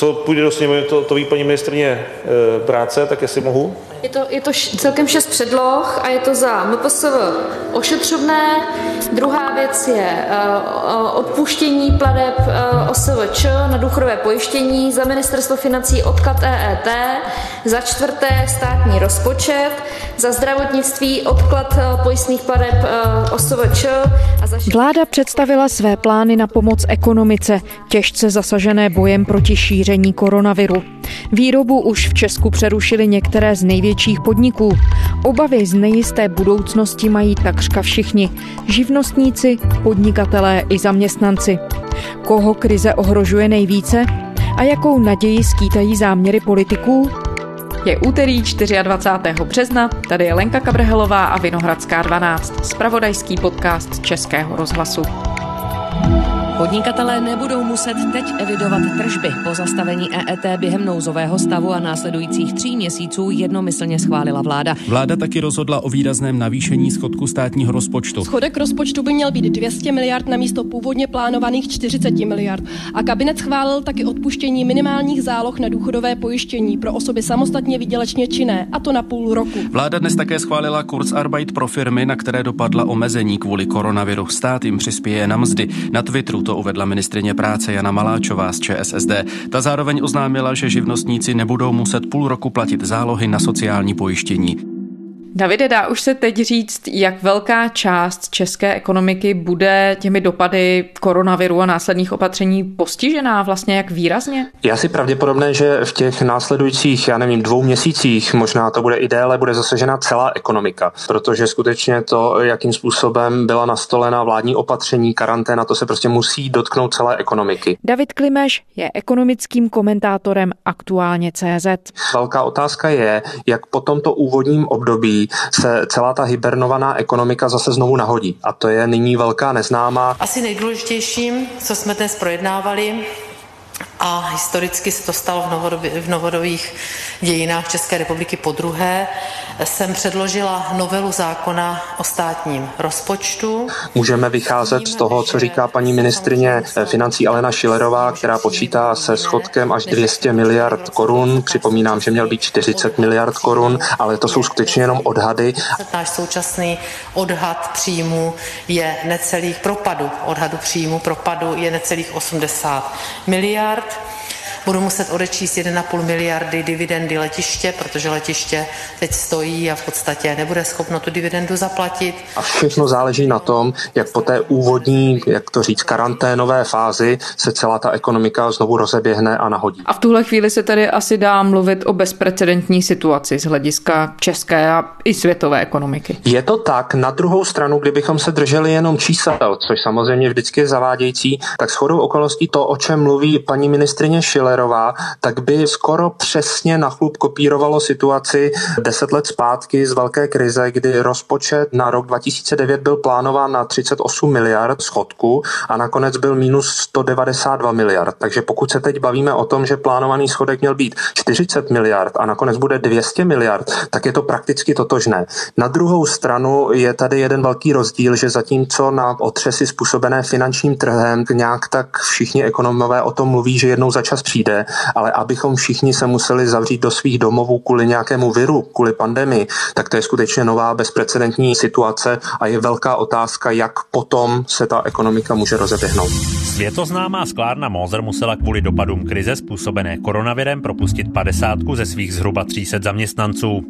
Co půjde do sněmovny, to, to ví paní ministrně e, práce, tak jestli mohu. Je to, je to celkem šest předloh a je to za MPSV ošetřovné. Druhá věc je uh, odpuštění pladeb uh, OSVČ na důchodové pojištění, za ministerstvo financí odklad EET, za čtvrté státní rozpočet, za zdravotnictví odklad uh, pojistných pladeb uh, OSVČ. A za Vláda představila své plány na pomoc ekonomice, těžce zasažené bojem proti šíření koronaviru. Výrobu už v Česku přerušili některé z největších podniků. Obavy z nejisté budoucnosti mají takřka všichni. Živnostníci, podnikatelé i zaměstnanci. Koho krize ohrožuje nejvíce? A jakou naději skýtají záměry politiků? Je úterý 24. března, tady je Lenka Kabrhelová a Vinohradská 12, spravodajský podcast Českého rozhlasu. Podnikatelé nebudou muset teď evidovat tržby. Po zastavení EET během nouzového stavu a následujících tří měsíců jednomyslně schválila vláda. Vláda taky rozhodla o výrazném navýšení schodku státního rozpočtu. Schodek rozpočtu by měl být 200 miliard na místo původně plánovaných 40 miliard. A kabinet schválil taky odpuštění minimálních záloh na důchodové pojištění pro osoby samostatně výdělečně činné, a to na půl roku. Vláda dnes také schválila Kurzarbeit pro firmy, na které dopadla omezení kvůli koronaviru. Stát jim přispěje na mzdy. Na Twitteru to uvedla ministrině práce Jana Maláčová z ČSSD. Ta zároveň oznámila, že živnostníci nebudou muset půl roku platit zálohy na sociální pojištění. Davide, dá už se teď říct, jak velká část české ekonomiky bude těmi dopady koronaviru a následných opatření postižená, vlastně jak výrazně? Já si pravděpodobné, že v těch následujících, já nevím, dvou měsících, možná to bude i déle, bude zasažena celá ekonomika, protože skutečně to, jakým způsobem byla nastolena vládní opatření, karanténa, to se prostě musí dotknout celé ekonomiky. David Klimeš je ekonomickým komentátorem aktuálně CZ. Velká otázka je, jak po tomto úvodním období se celá ta hibernovaná ekonomika zase znovu nahodí. A to je nyní velká neznámá. Asi nejdůležitějším, co jsme dnes projednávali, a historicky se to stalo v, novodobě, v novodobých dějinách České republiky po druhé, jsem předložila novelu zákona o státním rozpočtu. Můžeme vycházet z toho, co říká paní ministrině financí Alena Šilerová, která počítá se schodkem až 200 miliard korun. Připomínám, že měl být 40 miliard korun, ale to jsou skutečně jenom odhady. Náš současný odhad příjmu je necelých propadu. Odhadu příjmu propadu je necelých 80 miliard. that Budu muset odečíst 1,5 miliardy dividendy letiště, protože letiště teď stojí a v podstatě nebude schopno tu dividendu zaplatit. A všechno záleží na tom, jak po té úvodní, jak to říct, karanténové fázi se celá ta ekonomika znovu rozeběhne a nahodí. A v tuhle chvíli se tady asi dá mluvit o bezprecedentní situaci z hlediska české a i světové ekonomiky. Je to tak. Na druhou stranu, kdybychom se drželi jenom čísel, což samozřejmě vždycky je zavádějící, tak shodou okolností to, o čem mluví paní ministrině Schiller, Schillerová, tak by skoro přesně na chlup kopírovalo situaci deset let zpátky z velké krize, kdy rozpočet na rok 2009 byl plánován na 38 miliard schodku a nakonec byl minus 192 miliard. Takže pokud se teď bavíme o tom, že plánovaný schodek měl být 40 miliard a nakonec bude 200 miliard, tak je to prakticky totožné. Na druhou stranu je tady jeden velký rozdíl, že zatímco na otřesy způsobené finančním trhem nějak tak všichni ekonomové o tom mluví, že jednou za čas přijde přijde, ale abychom všichni se museli zavřít do svých domovů kvůli nějakému viru, kvůli pandemii, tak to je skutečně nová bezprecedentní situace a je velká otázka, jak potom se ta ekonomika může rozeběhnout. Světoznámá sklárna Moser musela kvůli dopadům krize způsobené koronavirem propustit 50 ze svých zhruba 300 zaměstnanců.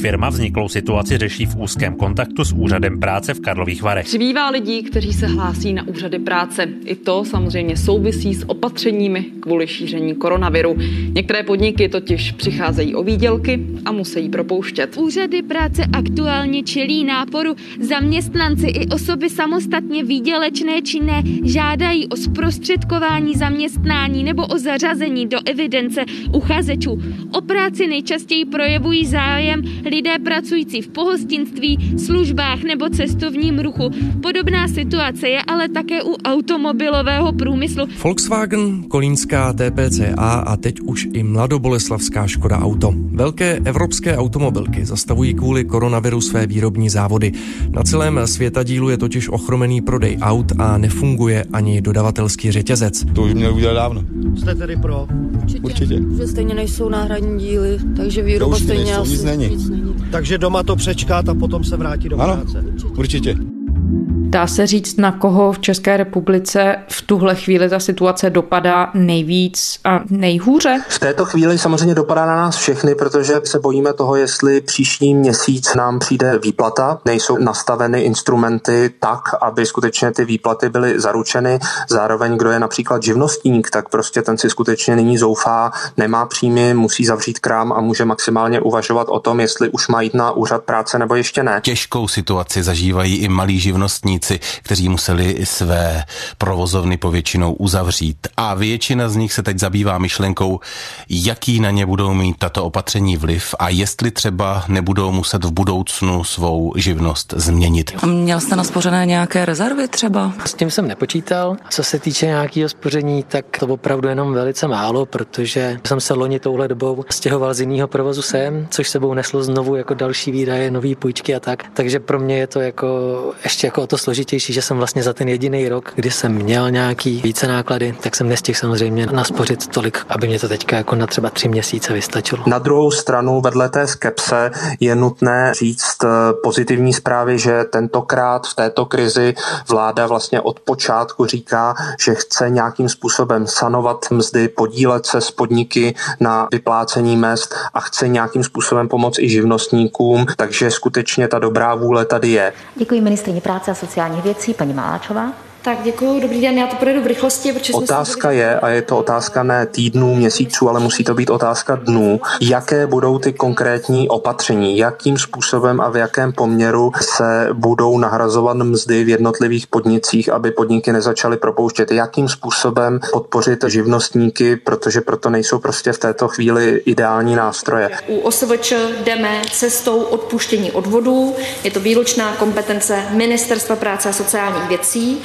Firma vzniklou situaci řeší v úzkém kontaktu s úřadem práce v Karlových Varech. Přibývá lidí, kteří se hlásí na úřady práce. I to samozřejmě souvisí s opatřeními kvůli šíření koronaviru. Některé podniky totiž přicházejí o výdělky a musí propouštět. Úřady práce aktuálně čelí náporu. Zaměstnanci i osoby samostatně výdělečné činné žádají o zprostředkování zaměstnání nebo o zařazení do evidence uchazečů. O práci nejčastěji projevují zájem lidé pracující v pohostinství, službách nebo cestovním ruchu. Podobná situace je ale také u automobilového průmyslu. Volkswagen, Kolínská TPC MTA a teď už i mladoboleslavská Škoda Auto. Velké evropské automobilky zastavují kvůli koronaviru své výrobní závody. Na celém světadílu je totiž ochromený prodej aut a nefunguje ani dodavatelský řetězec. To už měl udělat dávno. Jste tedy pro? Určitě. Určitě. Že stejně nejsou náhradní díly, takže výroba stejně nejsou, asi nic není. nic není. Takže doma to přečkat a potom se vrátit do ano, práce. Určitě. Dá se říct, na koho v České republice v tuhle chvíli ta situace dopadá nejvíc a nejhůře? V této chvíli samozřejmě dopadá na nás všechny, protože se bojíme toho, jestli příští měsíc nám přijde výplata. Nejsou nastaveny instrumenty tak, aby skutečně ty výplaty byly zaručeny. Zároveň, kdo je například živnostník, tak prostě ten si skutečně nyní zoufá, nemá příjmy, musí zavřít krám a může maximálně uvažovat o tom, jestli už má jít na úřad práce nebo ještě ne. Těžkou situaci zažívají i malí živnostníci kteří museli své provozovny povětšinou uzavřít. A většina z nich se teď zabývá myšlenkou, jaký na ně budou mít tato opatření vliv a jestli třeba nebudou muset v budoucnu svou živnost změnit. A měl jste naspořené nějaké rezervy třeba? S tím jsem nepočítal. Co se týče nějakého spoření, tak to opravdu jenom velice málo, protože jsem se loni touhle dobou stěhoval z jiného provozu sem, což sebou neslo znovu jako další výdaje, nové půjčky a tak. Takže pro mě je to jako ještě jako o to složitější, že jsem vlastně za ten jediný rok, kdy jsem měl nějaký více náklady, tak jsem nestihl samozřejmě naspořit tolik, aby mě to teďka jako na třeba tři měsíce vystačilo. Na druhou stranu vedle té skepse je nutné říct eh, pozitivní zprávy, že tentokrát v této krizi vláda vlastně od počátku říká, že chce nějakým způsobem sanovat mzdy, podílet se s podniky na vyplácení mest a chce nějakým způsobem pomoct i živnostníkům, takže skutečně ta dobrá vůle tady je. Děkuji ministrině práce a sociálních věcí, paní Maláčová. Tak děkuji, dobrý den, já to projedu v rychlosti, protože jsme Otázka je, a je to otázka ne týdnů, měsíců, ale musí to být otázka dnů, jaké budou ty konkrétní opatření, jakým způsobem a v jakém poměru se budou nahrazovat mzdy v jednotlivých podnicích, aby podniky nezačaly propouštět, jakým způsobem podpořit živnostníky, protože proto nejsou prostě v této chvíli ideální nástroje. U OSVČ jdeme cestou odpuštění odvodů, je to výlučná kompetence Ministerstva práce a sociálních věcí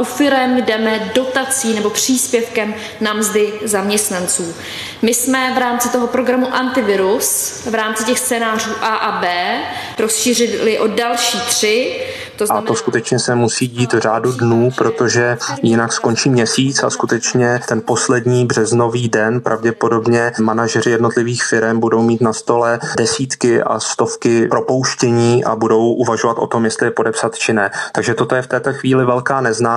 u firem jdeme dotací nebo příspěvkem na mzdy zaměstnanců. My jsme v rámci toho programu Antivirus, v rámci těch scénářů A a B, rozšířili o další tři. To znamená... A to skutečně se musí dít řádu dnů, protože jinak skončí měsíc a skutečně ten poslední březnový den pravděpodobně manažeři jednotlivých firm budou mít na stole desítky a stovky propouštění a budou uvažovat o tom, jestli je podepsat či ne. Takže toto je v této chvíli velká neznámá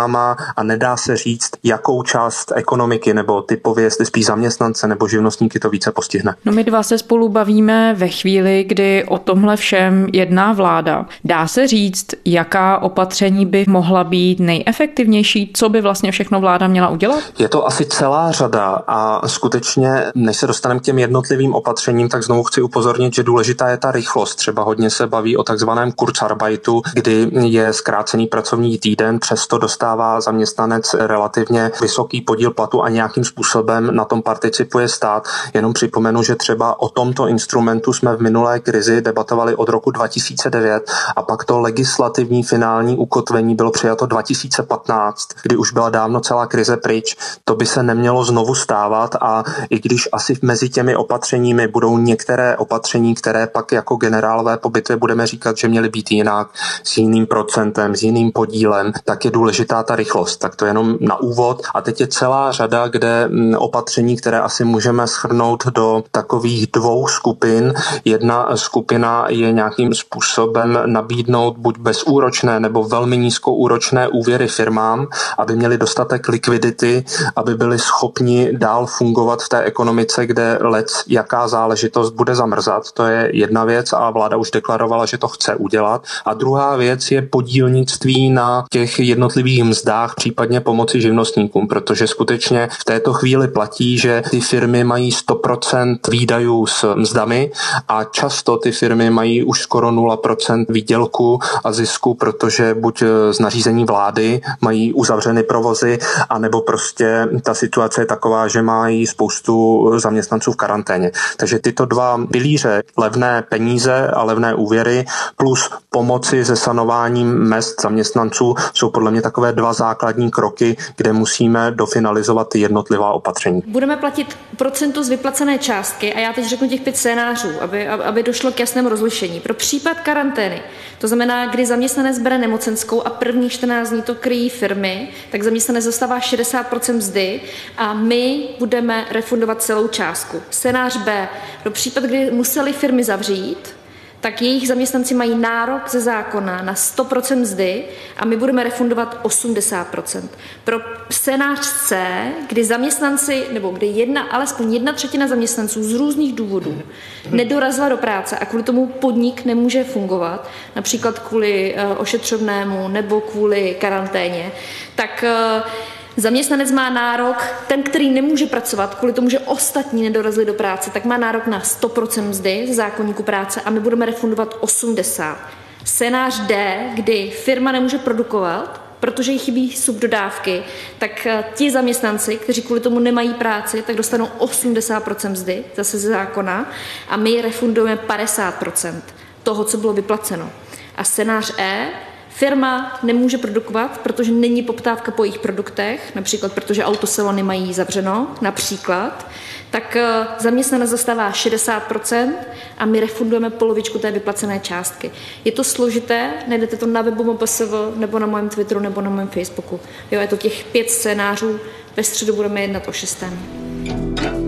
a nedá se říct, jakou část ekonomiky nebo typově, jestli spíš zaměstnance nebo živnostníky to více postihne. No my dva se spolu bavíme ve chvíli, kdy o tomhle všem jedná vláda. Dá se říct, jaká opatření by mohla být nejefektivnější, co by vlastně všechno vláda měla udělat? Je to asi celá řada a skutečně, než se dostaneme k těm jednotlivým opatřením, tak znovu chci upozornit, že důležitá je ta rychlost. Třeba hodně se baví o takzvaném Kurzarbeitu, kdy je zkrácený pracovní týden, přesto dostává zaměstnanec relativně vysoký podíl platu a nějakým způsobem na tom participuje stát. Jenom připomenu, že třeba o tomto instrumentu jsme v minulé krizi debatovali od roku 2009 a pak to legislativní finální ukotvení bylo přijato 2015, kdy už byla dávno celá krize pryč. To by se nemělo znovu stávat a i když asi mezi těmi opatřeními budou některé opatření, které pak jako generálové po bitvě budeme říkat, že měly být jinak, s jiným procentem, s jiným podílem, tak je důležitá ta rychlost. Tak to jenom na úvod. A teď je celá řada, kde opatření, které asi můžeme schrnout do takových dvou skupin. Jedna skupina je nějakým způsobem nabídnout buď bezúročné nebo velmi nízkoúročné úvěry firmám, aby měli dostatek likvidity, aby byli schopni dál fungovat v té ekonomice, kde lec jaká záležitost bude zamrzat. To je jedna věc a vláda už deklarovala, že to chce udělat. A druhá věc je podílnictví na těch jednotlivých mzdách, případně pomoci živnostníkům, protože skutečně v této chvíli platí, že ty firmy mají 100% výdajů s mzdami a často ty firmy mají už skoro 0% výdělku a zisku protože buď z nařízení vlády mají uzavřeny provozy, anebo prostě ta situace je taková, že mají spoustu zaměstnanců v karanténě. Takže tyto dva pilíře, levné peníze a levné úvěry plus pomoci se sanováním mest zaměstnanců jsou podle mě takové dva základní kroky, kde musíme dofinalizovat jednotlivá opatření. Budeme platit procentu z vyplacené částky a já teď řeknu těch pět scénářů, aby, aby došlo k jasnému rozlišení. Pro případ karantény, to znamená, kdy zaměstnanec bere nemocenskou a první 14 dní to kryjí firmy, tak zaměstnanec zastává 60% mzdy a my budeme refundovat celou částku. Scénář B, pro případ, kdy museli firmy zavřít, tak jejich zaměstnanci mají nárok ze zákona na 100% mzdy a my budeme refundovat 80%. Pro scénář C, kdy zaměstnanci, nebo kdy jedna, alespoň jedna třetina zaměstnanců z různých důvodů nedorazila do práce a kvůli tomu podnik nemůže fungovat, například kvůli uh, ošetřovnému nebo kvůli karanténě, tak uh, Zaměstnanec má nárok, ten, který nemůže pracovat kvůli tomu, že ostatní nedorazili do práce, tak má nárok na 100% mzdy z zákonníku práce a my budeme refundovat 80. Scénář D, kdy firma nemůže produkovat, protože jí chybí subdodávky, tak eh, ti zaměstnanci, kteří kvůli tomu nemají práci, tak dostanou 80% mzdy zase ze zákona a my refundujeme 50% toho, co bylo vyplaceno. A scénář E, Firma nemůže produkovat, protože není poptávka po jejich produktech, například protože autosalony mají zavřeno, například, tak eh, zaměstnanec zastává 60% a my refundujeme polovičku té vyplacené částky. Je to složité, najdete to na webu MPSV nebo na mém Twitteru nebo na mém Facebooku. Jo, je to těch pět scénářů, ve středu budeme jednat o šestém.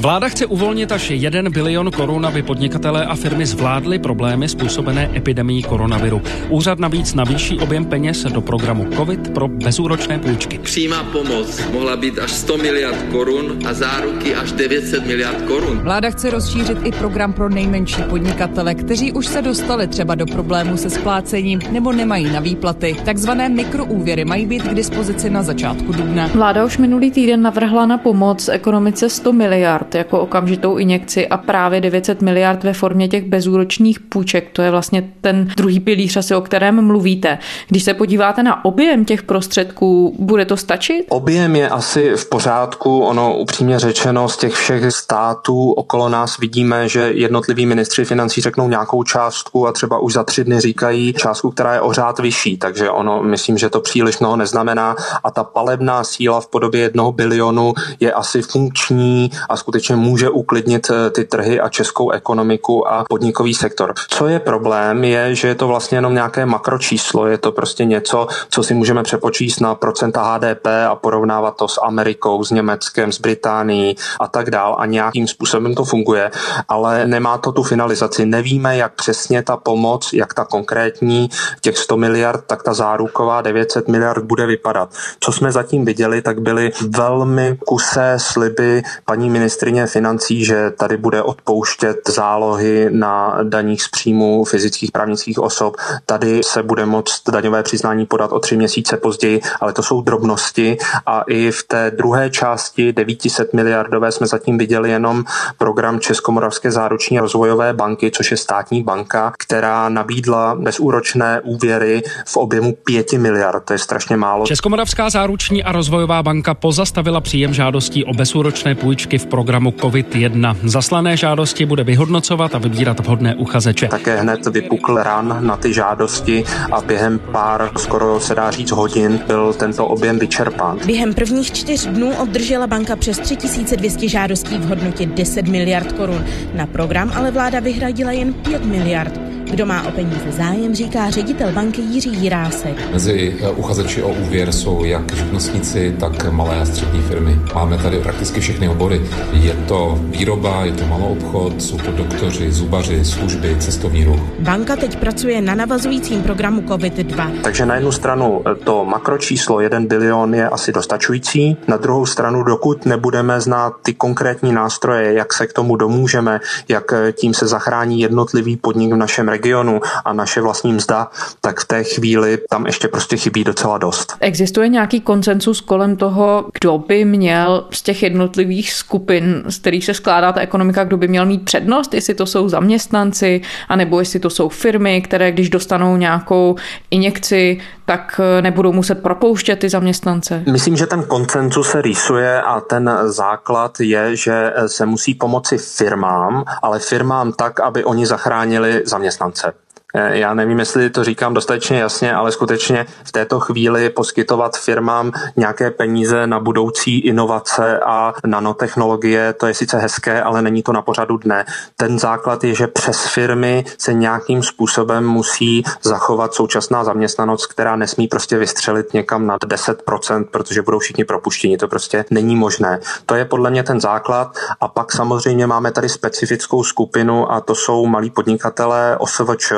Vláda chce uvolnit až 1 bilion korun, aby podnikatelé a firmy zvládly problémy způsobené epidemií koronaviru. Úřad navíc navýší objem peněz do programu COVID pro bezúročné půjčky. Přímá pomoc mohla být až 100 miliard korun a záruky až 900 miliard korun. Vláda chce rozšířit i program pro nejmenší podnikatele, kteří už se dostali třeba do problému se splácením nebo nemají na výplaty. Takzvané mikroúvěry mají být k dispozici na začátku dubna. Vláda už minulý týden navrhla na pomoc ekonomice 100 miliard miliard jako okamžitou injekci a právě 900 miliard ve formě těch bezúročních půjček. To je vlastně ten druhý pilíř asi, o kterém mluvíte. Když se podíváte na objem těch prostředků, bude to stačit? Objem je asi v pořádku. Ono upřímně řečeno z těch všech států okolo nás vidíme, že jednotliví ministři financí řeknou nějakou částku a třeba už za tři dny říkají částku, která je o řád vyšší. Takže ono, myslím, že to příliš mnoho neznamená a ta palebná síla v podobě jednoho bilionu je asi funkční a skutečně skutečně může uklidnit eh, ty trhy a českou ekonomiku a podnikový sektor. Co je problém, je, že je to vlastně jenom nějaké makročíslo, je to prostě něco, co si můžeme přepočíst na procenta HDP a porovnávat to s Amerikou, s Německem, s Británií a tak dál a nějakým způsobem to funguje, ale nemá to tu finalizaci. Nevíme, jak přesně ta pomoc, jak ta konkrétní těch 100 miliard, tak ta záruková 900 miliard bude vypadat. Co jsme zatím viděli, tak byly velmi kusé sliby paní ministry ministrině financí, že tady bude odpouštět zálohy na daních z příjmu fyzických právnických osob. Tady se bude moct daňové přiznání podat o tři měsíce později, ale to jsou drobnosti a i v té druhé části 900 miliardové jsme zatím viděli jenom program Českomoravské záruční rozvojové banky, což je státní banka, která nabídla bezúročné úvěry v objemu 5 miliard. To je strašně málo. Českomoravská záruční a rozvojová banka pozastavila příjem žádostí o bezúročné půjčky v programu programu COVID-1. Zaslané žádosti bude vyhodnocovat a vybírat vhodné uchazeče. Také hned vypukl ran na ty žádosti a během pár, skoro se dá říct hodin, byl tento objem vyčerpán. Během prvních čtyř dnů obdržela banka přes 3200 žádostí v hodnotě 10 miliard korun. Na program ale vláda vyhradila jen 5 miliard. Kdo má o peníze zájem, říká ředitel banky Jiří Jirásek. Mezi eh, uchazeči o úvěr jsou jak živnostníci, tak malé a střední firmy. Máme tady prakticky všechny obory. Je to výroba, je to malou obchod, jsou to doktoři, zubaři, služby, cestovní ruch. Banka teď pracuje na navazujícím programu COVID-2. Takže na jednu stranu eh, to makročíslo 1 bilion je asi dostačující, na druhou stranu, dokud nebudeme znát ty konkrétní nástroje, jak se k tomu domůžeme, jak eh, tím se zachrání jednotlivý podnik v našem regionu, regionu a naše vlastní mzda, tak v té chvíli tam ještě prostě chybí docela dost. Existuje nějaký koncensus kolem toho, kdo by měl z těch jednotlivých skupin, z kterých se skládá ta ekonomika, kdo by měl mít přednost, jestli to jsou zaměstnanci, anebo jestli to jsou firmy, které když dostanou nějakou injekci, tak nebudou muset propouštět ty zaměstnance? Myslím, že ten koncensus se rýsuje a ten základ je, že se musí pomoci firmám, ale firmám tak, aby oni zachránili zaměstnance. Eh, já nevím, jestli to říkám dostatečně jasně, ale skutečně v této chvíli poskytovat firmám nějaké peníze na budoucí inovace a nanotechnologie, to je sice hezké, ale není to na pořadu dne. Ten základ je, že přes firmy se nějakým způsobem musí zachovat současná zaměstnanost, která nesmí prostě vystřelit někam nad 10%, protože budou všichni propuštěni. To prostě není možné. To je podle mě ten základ. A pak samozřejmě máme tady specifickou skupinu a to jsou malí podnikatelé OSVČ,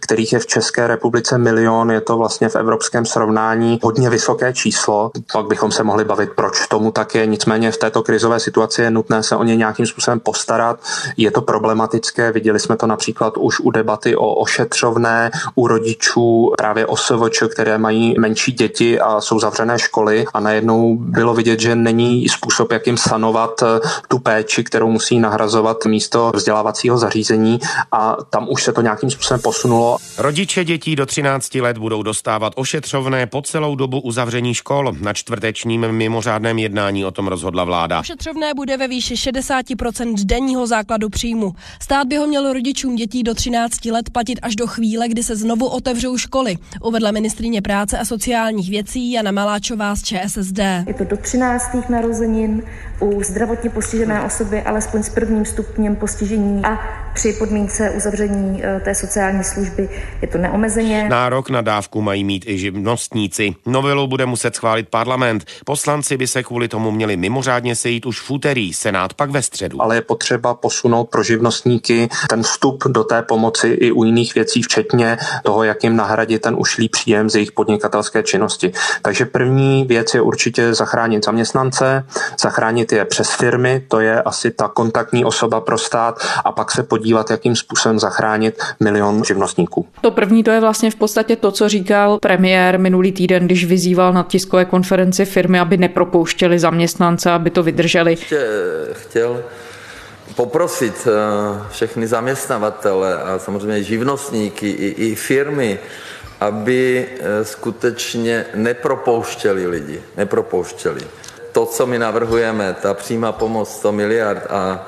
kterých je v České republice milion, je to vlastně v evropském srovnání hodně vysoké číslo. Pak bychom se mohli bavit, proč tomu tak je. Nicméně v této krizové situaci je nutné se o ně nějakým způsobem postarat. Je to problematické, viděli jsme to například už u debaty o ošetřovné, u rodičů právě OSVČ, které mají menší děti a jsou zavřené školy a najednou bylo vidět, že není způsob, jak jim sanovat eh, tu péči, kterou musí nahrazovat místo vzdělávacího zařízení a tam už se to nějakým způsobem posunulo posunulo. Rodiče dětí do 13 let budou dostávat ošetřovné po celou dobu uzavření škol. Na čtvrtečním mimořádném jednání o tom rozhodla vláda. Ošetřovné bude ve výši 60% denního základu příjmu. Stát by ho měl rodičům dětí do 13 let platit až do chvíle, kdy se znovu otevřou školy, uvedla ministrině práce a sociálních věcí Jana Maláčová z ČSSD. Je to do 13. narozenin u zdravotně postižené osoby alespoň s prvním stupněm postižení a při podmínce uzavření eh, té sociální služby je to neomezeně. Nárok na dávku mají mít i živnostníci. Novelu bude muset schválit parlament. Poslanci by se kvůli tomu měli mimořádně sejít už v úterý, Senát pak ve středu. Ale je potřeba posunout pro živnostníky ten vstup do té pomoci i u jiných věcí, včetně toho, jak jim nahradit ten ušlý příjem z jejich podnikatelské činnosti. Takže první věc je určitě zachránit zaměstnance, zachránit je přes firmy, to je asi ta kontaktní osoba pro stát a pak se podívat, jakým způsobem zachránit milion živnostníků. To první to je vlastně v podstatě to, co říkal premiér minulý týden, když vyzýval na tiskové konferenci firmy, aby nepropouštěli zaměstnance, aby to vydrželi. Ještě chtěl poprosit eh, všechny zaměstnavatele a samozřejmě živnostníky i, i firmy, aby eh, skutečně nepropouštěli lidi, nepropouštěli. To, co my navrhujeme, ta přímá pomoc 100 miliard a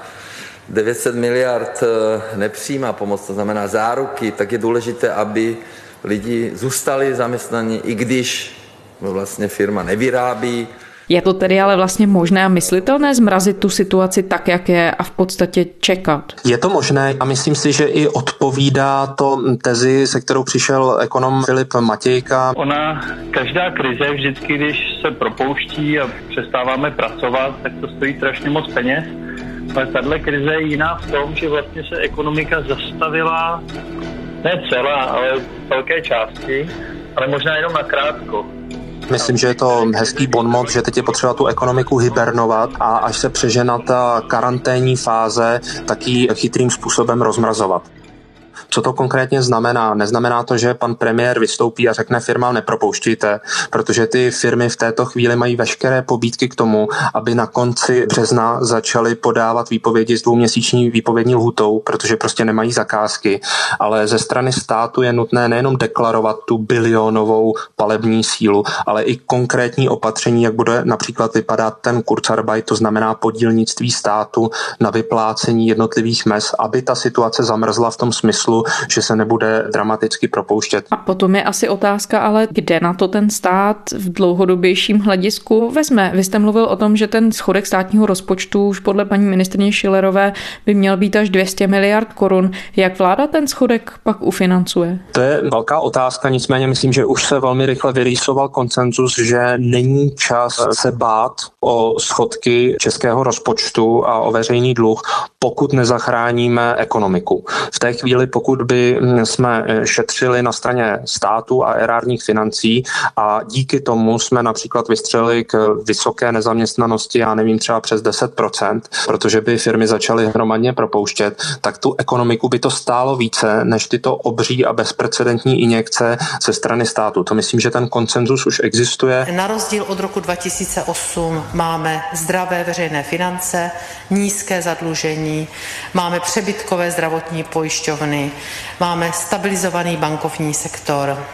900 miliard eh, nepřímá pomoc, to znamená záruky, tak je důležité, aby lidi zůstali zaměstnaní, i když vlastně firma nevyrábí. Je to tedy ale vlastně možné a myslitelné zmrazit tu situaci tak, jak je a v podstatě čekat? Je to možné a myslím si, že i odpovídá to tezi, se kterou přišel ekonom Filip Matějka. Ona, každá krize vždycky, když se propouští a přestáváme pracovat, tak to stojí strašně moc peněz ale tahle krize je jiná v tom, že vlastně se ekonomika zastavila ne celá, ale velké části, ale možná jenom na krátko. Myslím, že je to hezký bonmot, že teď je potřeba tu ekonomiku hibernovat a až se přežena ta karanténní fáze, tak ji chytrým způsobem rozmrazovat. Co to konkrétně znamená? Neznamená to, že pan premiér vystoupí a řekne firmám nepropouštíte, protože ty firmy v této chvíli mají veškeré pobídky k tomu, aby na konci března začaly podávat výpovědi s dvouměsíční výpovědní lhutou, protože prostě nemají zakázky. Ale ze strany státu je nutné nejenom deklarovat tu bilionovou palební sílu, ale i konkrétní opatření, jak bude například vypadat ten Kurzarbeit, to znamená podílnictví státu na vyplácení jednotlivých mez, aby ta situace zamrzla v tom smyslu, že se nebude dramaticky propouštět. A potom je asi otázka, ale kde na to ten stát v dlouhodobějším hledisku vezme? Vy jste mluvil o tom, že ten schodek státního rozpočtu už podle paní ministrně Šilerové by měl být až 200 miliard korun. Jak vláda ten schodek pak ufinancuje? To je velká otázka, nicméně myslím, že už se velmi rychle vyrýsoval koncenzus, že není čas se bát o schodky českého rozpočtu a o veřejný dluh, pokud nezachráníme ekonomiku. V té chvíli, pokud pokud by jsme šetřili na straně státu a erárních financí a díky tomu jsme například vystřelili k vysoké nezaměstnanosti, já nevím, třeba přes 10%, protože by firmy začaly hromadně propouštět, tak tu ekonomiku by to stálo více, než tyto obří a bezprecedentní injekce ze strany státu. To myslím, že ten koncenzus už existuje. Na rozdíl od roku 2008 máme zdravé veřejné finance, nízké zadlužení, máme přebytkové zdravotní pojišťovny, máme stabilizovaný bankovní sektor,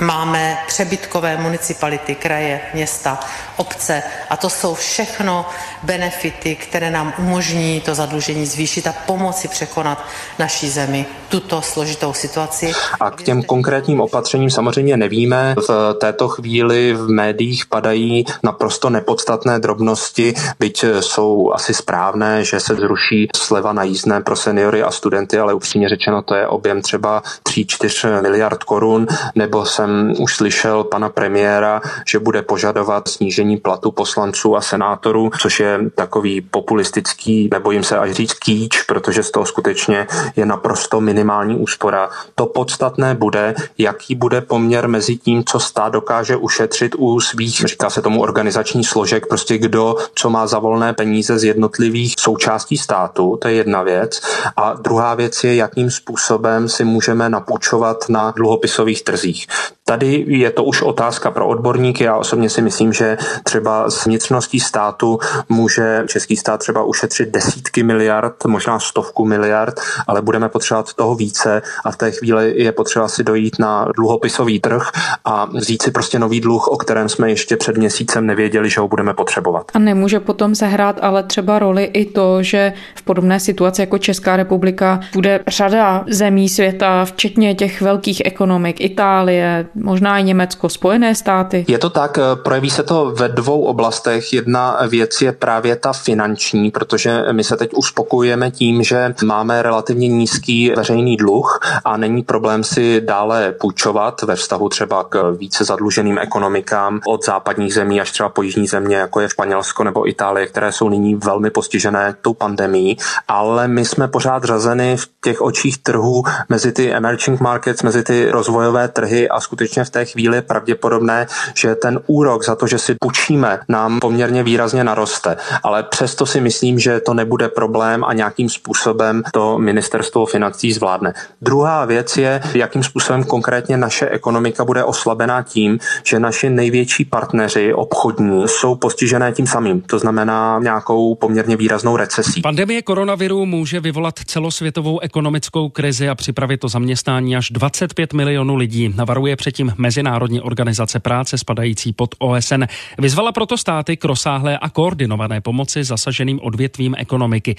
Máme přebytkové municipality, kraje, města, obce a to jsou všechno benefity, které nám umožní to zadlužení zvýšit a pomoci překonat naší zemi tuto složitou situaci. A k těm konkrétním opatřením samozřejmě nevíme. V této chvíli v médiích padají naprosto nepodstatné drobnosti, byť jsou asi správné, že se zruší sleva na jízdné pro seniory a studenty, ale upřímně řečeno to je objem třeba 3-4 miliard korun, nebo jsem už slyšel pana premiéra, že bude požadovat snížení platu poslanců a senátorů, což je takový populistický, nebojím se až říct kýč, protože z toho skutečně je naprosto minimální úspora. To podstatné bude, jaký bude poměr mezi tím, co stát dokáže ušetřit u svých, říká se tomu organizační složek, prostě kdo, co má za volné peníze z jednotlivých součástí státu, to je jedna věc. A druhá věc je, jakým způsobem si můžeme napůjčovat na dluhopisových trzích. Tady je to už otázka pro odborníky. Já osobně si myslím, že třeba s vnitřností státu může český stát třeba ušetřit desítky miliard, možná stovku miliard, ale budeme potřebovat toho více a v té chvíli je potřeba si dojít na dluhopisový trh a vzít si prostě nový dluh, o kterém jsme ještě před měsícem nevěděli, že ho budeme potřebovat. A nemůže potom sehrát ale třeba roli i to, že v podobné situaci jako Česká republika bude řada zemí světa, včetně těch velkých ekonomik, Itálie, možná i Německo, Spojené státy? Je to tak, eh, projeví se to ve dvou oblastech. Jedna věc je právě ta finanční, protože my se teď uspokojujeme tím, že máme relativně nízký veřejný dluh a není problém si dále půjčovat ve vztahu třeba k více zadluženým ekonomikám od západních zemí až třeba po jižní země, jako je Španělsko nebo Itálie, které jsou nyní velmi postižené tou pandemí, ale my jsme pořád řazeny v těch očích trhů mezi ty emerging markets, mezi ty rozvojové trhy a skutečně v té chvíli je pravděpodobné, že ten úrok za to, že si půjčíme, nám poměrně výrazně naroste. Ale přesto si myslím, že to nebude problém a nějakým způsobem to ministerstvo financí zvládne. Druhá věc je, jakým způsobem konkrétně naše ekonomika bude oslabená tím, že naši největší partneři obchodní jsou postižené tím samým. To znamená nějakou poměrně výraznou recesí. Pandemie koronaviru může vyvolat celosvětovou ekonomickou krizi a připravit to zaměstnání až 25 milionů lidí. Navaruje předtím Mezinárodní organizace práce spadající pod OSN. Vyzvala proto státy k rozsáhlé a koordinované pomoci zasaženým odvětvím ekonomiky.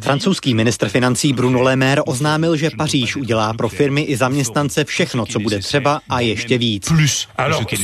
Francouzský ministr financí Bruno Le Maire oznámil, že Paříž udělá pro firmy i zaměstnance všechno, co bude třeba a ještě víc.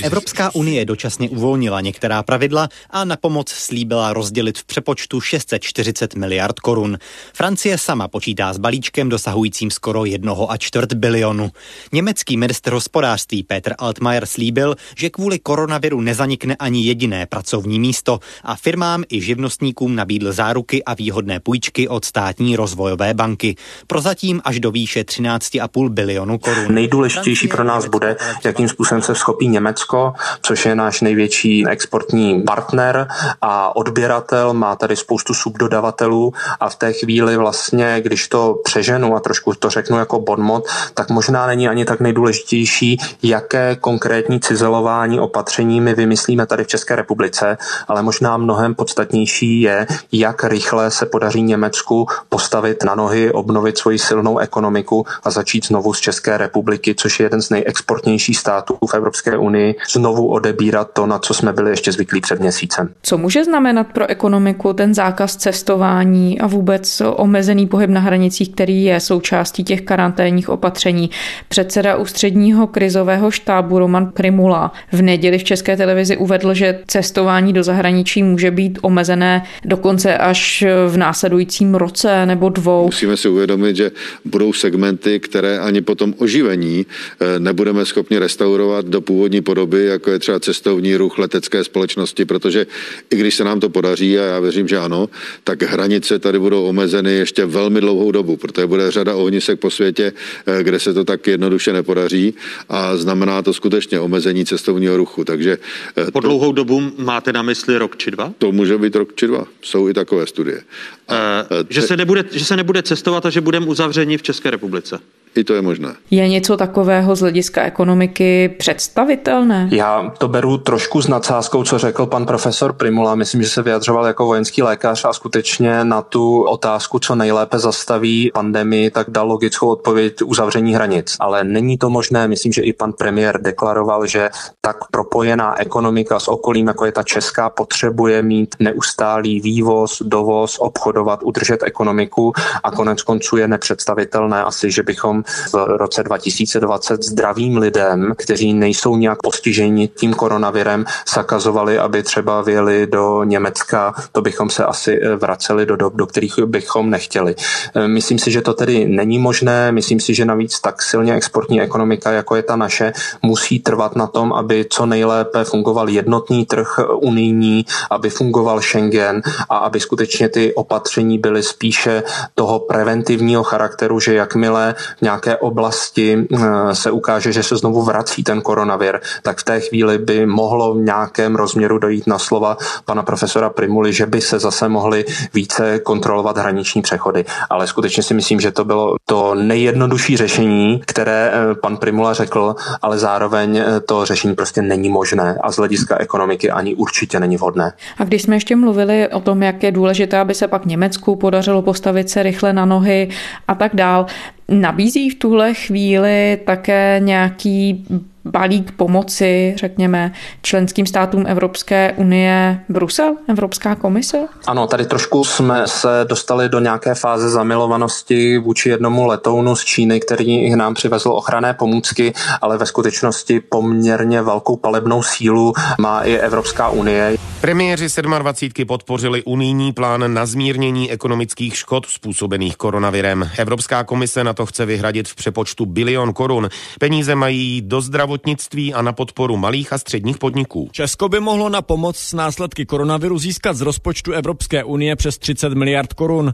Evropská unie dočasně uvolnila některá pravidla a na pomoc slíbila rozdělit v přepočtu 640 miliard korun. Francie sama počítá s balíčkem dosahujícím skoro jednoho a čtvrt bilionu. Německý ministr Ministr hospodářství Petr Altmaier slíbil, že kvůli koronaviru nezanikne ani jediné pracovní místo a firmám i živnostníkům nabídl záruky a výhodné půjčky od státní rozvojové banky. Prozatím až do výše 13,5 bilionu korun. Nejdůležitější pro nás bude, jakým způsobem se schopí Německo, což je náš největší exportní partner a odběratel, má tady spoustu subdodavatelů a v té chvíli vlastně, když to přeženu a trošku to řeknu jako bonmot, tak možná není ani tak nejdůležitější jaké konkrétní cizelování opatření my vymyslíme tady v České republice, ale možná mnohem podstatnější je, jak rychle se podaří Německu postavit na nohy, obnovit svoji silnou ekonomiku a začít znovu z České republiky, což je jeden z nejexportnějších států v Evropské unii, znovu odebírat to, na co jsme byli ještě zvyklí před měsícem. Co může znamenat pro ekonomiku ten zákaz cestování a vůbec omezený pohyb na hranicích, který je součástí těch karanténních opatření? Předseda ústředního krizového štábu Roman Primula v neděli v České televizi uvedl, že cestování do zahraničí může být omezené dokonce až v následujícím roce nebo dvou. Musíme si uvědomit, že budou segmenty, které ani po tom oživení eh, nebudeme schopni restaurovat do původní podoby, jako je třeba cestovní ruch letecké společnosti, protože i když se nám to podaří, a já věřím, že ano, tak hranice tady budou omezeny ještě velmi dlouhou dobu, protože bude řada ohnisek po světě, eh, kde se to tak jednoduše nepodaří a znamená to skutečně omezení cestovního ruchu. Takže eh, po dlouhou dobu máte na mysli rok či dva? To může být rok či dva. Jsou i takové studie. A, uh, že, se nebude, že se nebude cestovat a že budeme uzavřeni v České republice? I to je možné. Je něco takového z hlediska ekonomiky představitelné? Já to beru trošku s nadsázkou, co řekl pan profesor Primula. Myslím, že se vyjadřoval jako vojenský lékař a skutečně na tu otázku, co nejlépe zastaví pandemii, tak dal logickou odpověď uzavření hranic. Ale není to možné. Myslím, že i pan premiér deklaroval, že tak propojená ekonomika s okolím, jako je ta česká, potřebuje mít neustálý vývoz, dovoz, obchodovat, udržet ekonomiku a konec konců je nepředstavitelné asi, že bychom v roce 2020 zdravým lidem, kteří nejsou nějak postiženi tím koronavirem, zakazovali, aby třeba vyjeli do Německa, to bychom se asi eh, vraceli do dob, do kterých bychom nechtěli. Eh, myslím si, že to tedy není možné, myslím si, že navíc tak silně exportní ekonomika, jako je ta naše, musí trvat na tom, aby co nejlépe fungoval jednotný trh unijní, aby fungoval Schengen a aby skutečně ty opatření byly spíše toho preventivního charakteru, že jakmile v nějaké oblasti eh, se ukáže, že se znovu vrací ten koronavir, tak v té chvíli by mohlo v nějakém rozměru dojít na slova pana profesora Primuly, že by se zase mohly více kontrolovat hraniční přechody. Ale skutečně si myslím, že to bylo to nejjednodušší řešení, které eh, pan Primula řekl, ale zároveň eh, to řešení prostě není možné a z hlediska ekonomiky ani určitě není vhodné. A když jsme ještě mluvili o tom, jak je důležité, aby se pak Německu podařilo postavit se rychle na nohy a tak dál, Nabízí v tuhle chvíli také nějaký balík pomoci, řekněme, členským státům Evropské unie Brusel, Evropská komise? Ano, tady trošku jsme se dostali do nějaké fáze zamilovanosti vůči jednomu letounu z Číny, který nám přivezl ochranné pomůcky, ale ve skutečnosti poměrně velkou palebnou sílu má i Evropská unie. Premiéři 27. podpořili unijní plán na zmírnění ekonomických škod způsobených koronavirem. Evropská komise na to chce vyhradit v přepočtu bilion korun. Peníze mají do zdravotnictví a na podporu malých a středních podniků. Česko by mohlo na pomoc s následky koronaviru získat z rozpočtu Evropské unie přes 30 miliard korun.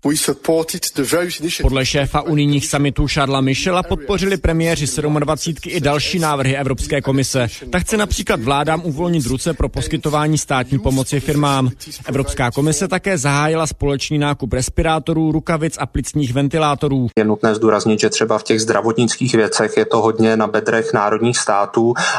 Podle šéfa unijních summitů Šarla Michela podpořili premiéři 27 i další návrhy Evropské komise. Tak chce například vládám uvolnit ruce pro poskytování státní pomoci firmám. Evropská komise také zahájila společný nákup respirátorů, rukavic a plicních ventilátorů. Je nutné zdůraznit, že třeba v těch zdravotnických věcech je to hodně na bedrech národních států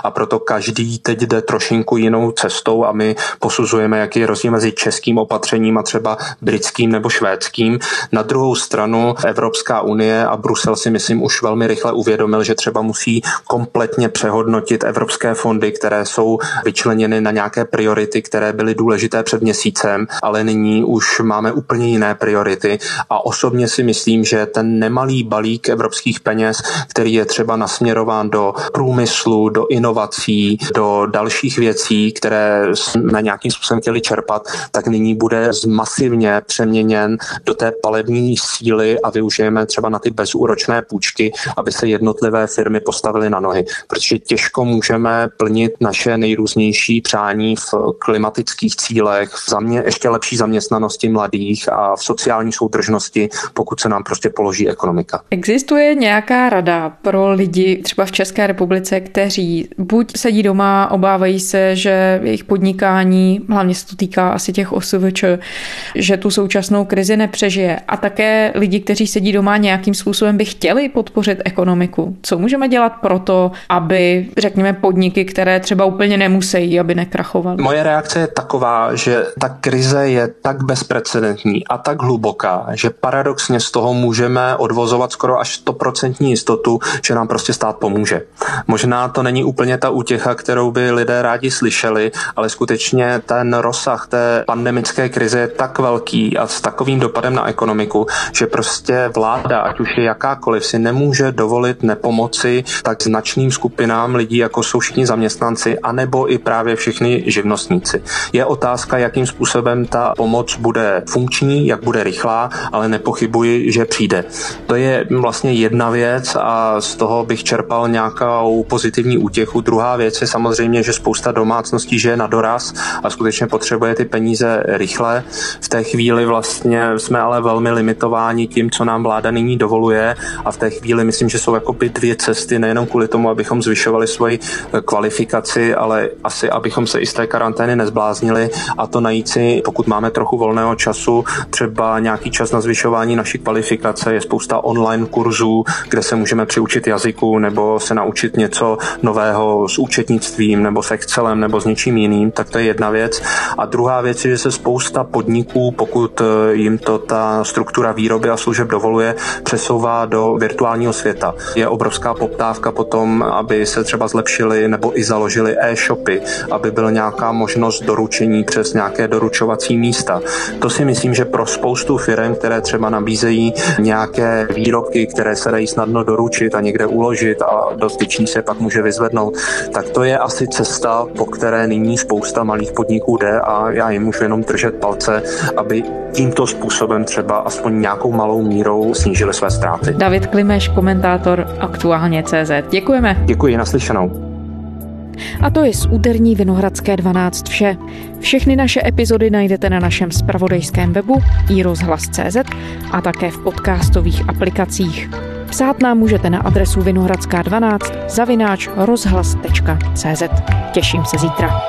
a proto každý teď jde trošinku jinou cestou a my posuzujeme, jaký je rozdíl mezi českým opatřením a třeba britským nebo švédským. Na druhou stranu Evropská unie a Brusel si myslím už velmi rychle uvědomil, že třeba musí kompletně přehodnotit evropské fondy, které jsou vyčleněny na nějaké priority, které byly důležité před měsícem, ale nyní už máme úplně jiné priority a osobně si myslím, že ten nemalý balík evropských peněz, který je třeba nasměrován do průmyslu, do inovací, do dalších věcí, které jsme nějakým způsobem chtěli čerpat, tak nyní bude masivně přeměněn do té palební síly a využijeme třeba na ty bezúročné půjčky, aby se jednotlivé firmy postavily na nohy. Protože těžko můžeme plnit naše nejrůznější přání v klimatických cílech, v zamě, ještě lepší zaměstnanosti mladých a v sociální soudržnosti, pokud se nám prostě položí ekonomika. Existuje nějaká rada pro lidi třeba v České republice, kteří buď sedí doma, obávají se, že jejich podnikání, hlavně se to týká asi těch OSVČ, že tu současnou krizi nepřežije. A také lidi, kteří sedí doma nějakým způsobem by chtěli podpořit ekonomiku. Co můžeme dělat pro to, aby, řekněme, podniky, které třeba úplně nemusí, aby nekrachovaly? Moje reakce je taková, že ta krize je tak bezprecedentní a tak hluboká, že paradoxně z toho můžeme odvozovat skoro až 100% jistotu, že nám prostě stát pomůže. Možná to není úplně ta útěcha, kterou by lidé rádi slyšeli, ale skutečně ten rozsah té pandemické krize je tak velký a s takovým dopadem na ekonomiku, že prostě vláda, ať už je jakákoliv, si nemůže dovolit nepomoci tak značným skupinám lidí, jako jsou všichni zaměstnanci, anebo i právě všichni živnostníci. Je otázka, jakým způsobem ta pomoc bude funkční, jak bude rychlá, ale nepochybuji, že přijde. To je vlastně jedna věc a z toho bych čerpal nějakou pozitivní útěchu. Druhá věc je samozřejmě, že spousta domácností žije na doraz a skutečně potřebuje ty peníze rychle. V té chvíli vlastně jsme ale velmi limitováni tím, co nám vláda nyní dovoluje a v té chvíli myslím, že jsou jakoby dvě cesty, nejenom kvůli tomu, abychom zvyšovali svoji kvalifikaci, ale asi abychom se i z té karantény nezbláznili a to najít si, pokud máme trochu volného času, třeba nějaký čas na zvyšování naší kvalifikace, je spousta online kurzů, kde se můžeme přiučit jazyku nebo se naučit něco nového s účetnictvím nebo s Excelem nebo s něčím jiným, tak to je jedna věc. A druhá věc je, že se spousta podniků, pokud eh, jim to ta struktura výroby a služeb dovoluje, přesouvá do virtuálního světa. Je obrovská poptávka potom, aby se třeba zlepšily nebo i založily e-shopy, aby byla nějaká možnost doručení přes nějaké doručovací místa. To si myslím, že pro spoustu firm, které třeba nabízejí nějaké výrobky, které se dají snadno doručit a někde uložit a dostyčný se pak může vyzvednout, tak to je asi cesta, po které nyní spousta malých podniků jde a já jim můžu jenom držet palce, aby tímto způsobem třeba aspoň nějakou malou mírou snížili své ztráty. David Klimeš, komentátor aktuálně CZ. Děkujeme. Děkuji, naslyšenou. A to je z úterní Vinohradské 12 vše. Všechny naše epizody najdete na našem spravodajském webu iRozhlas.cz a také v podcastových aplikacích. Psát nám můžete na adresu vinohradská12 zavináč rozhlas.cz. Těším se zítra.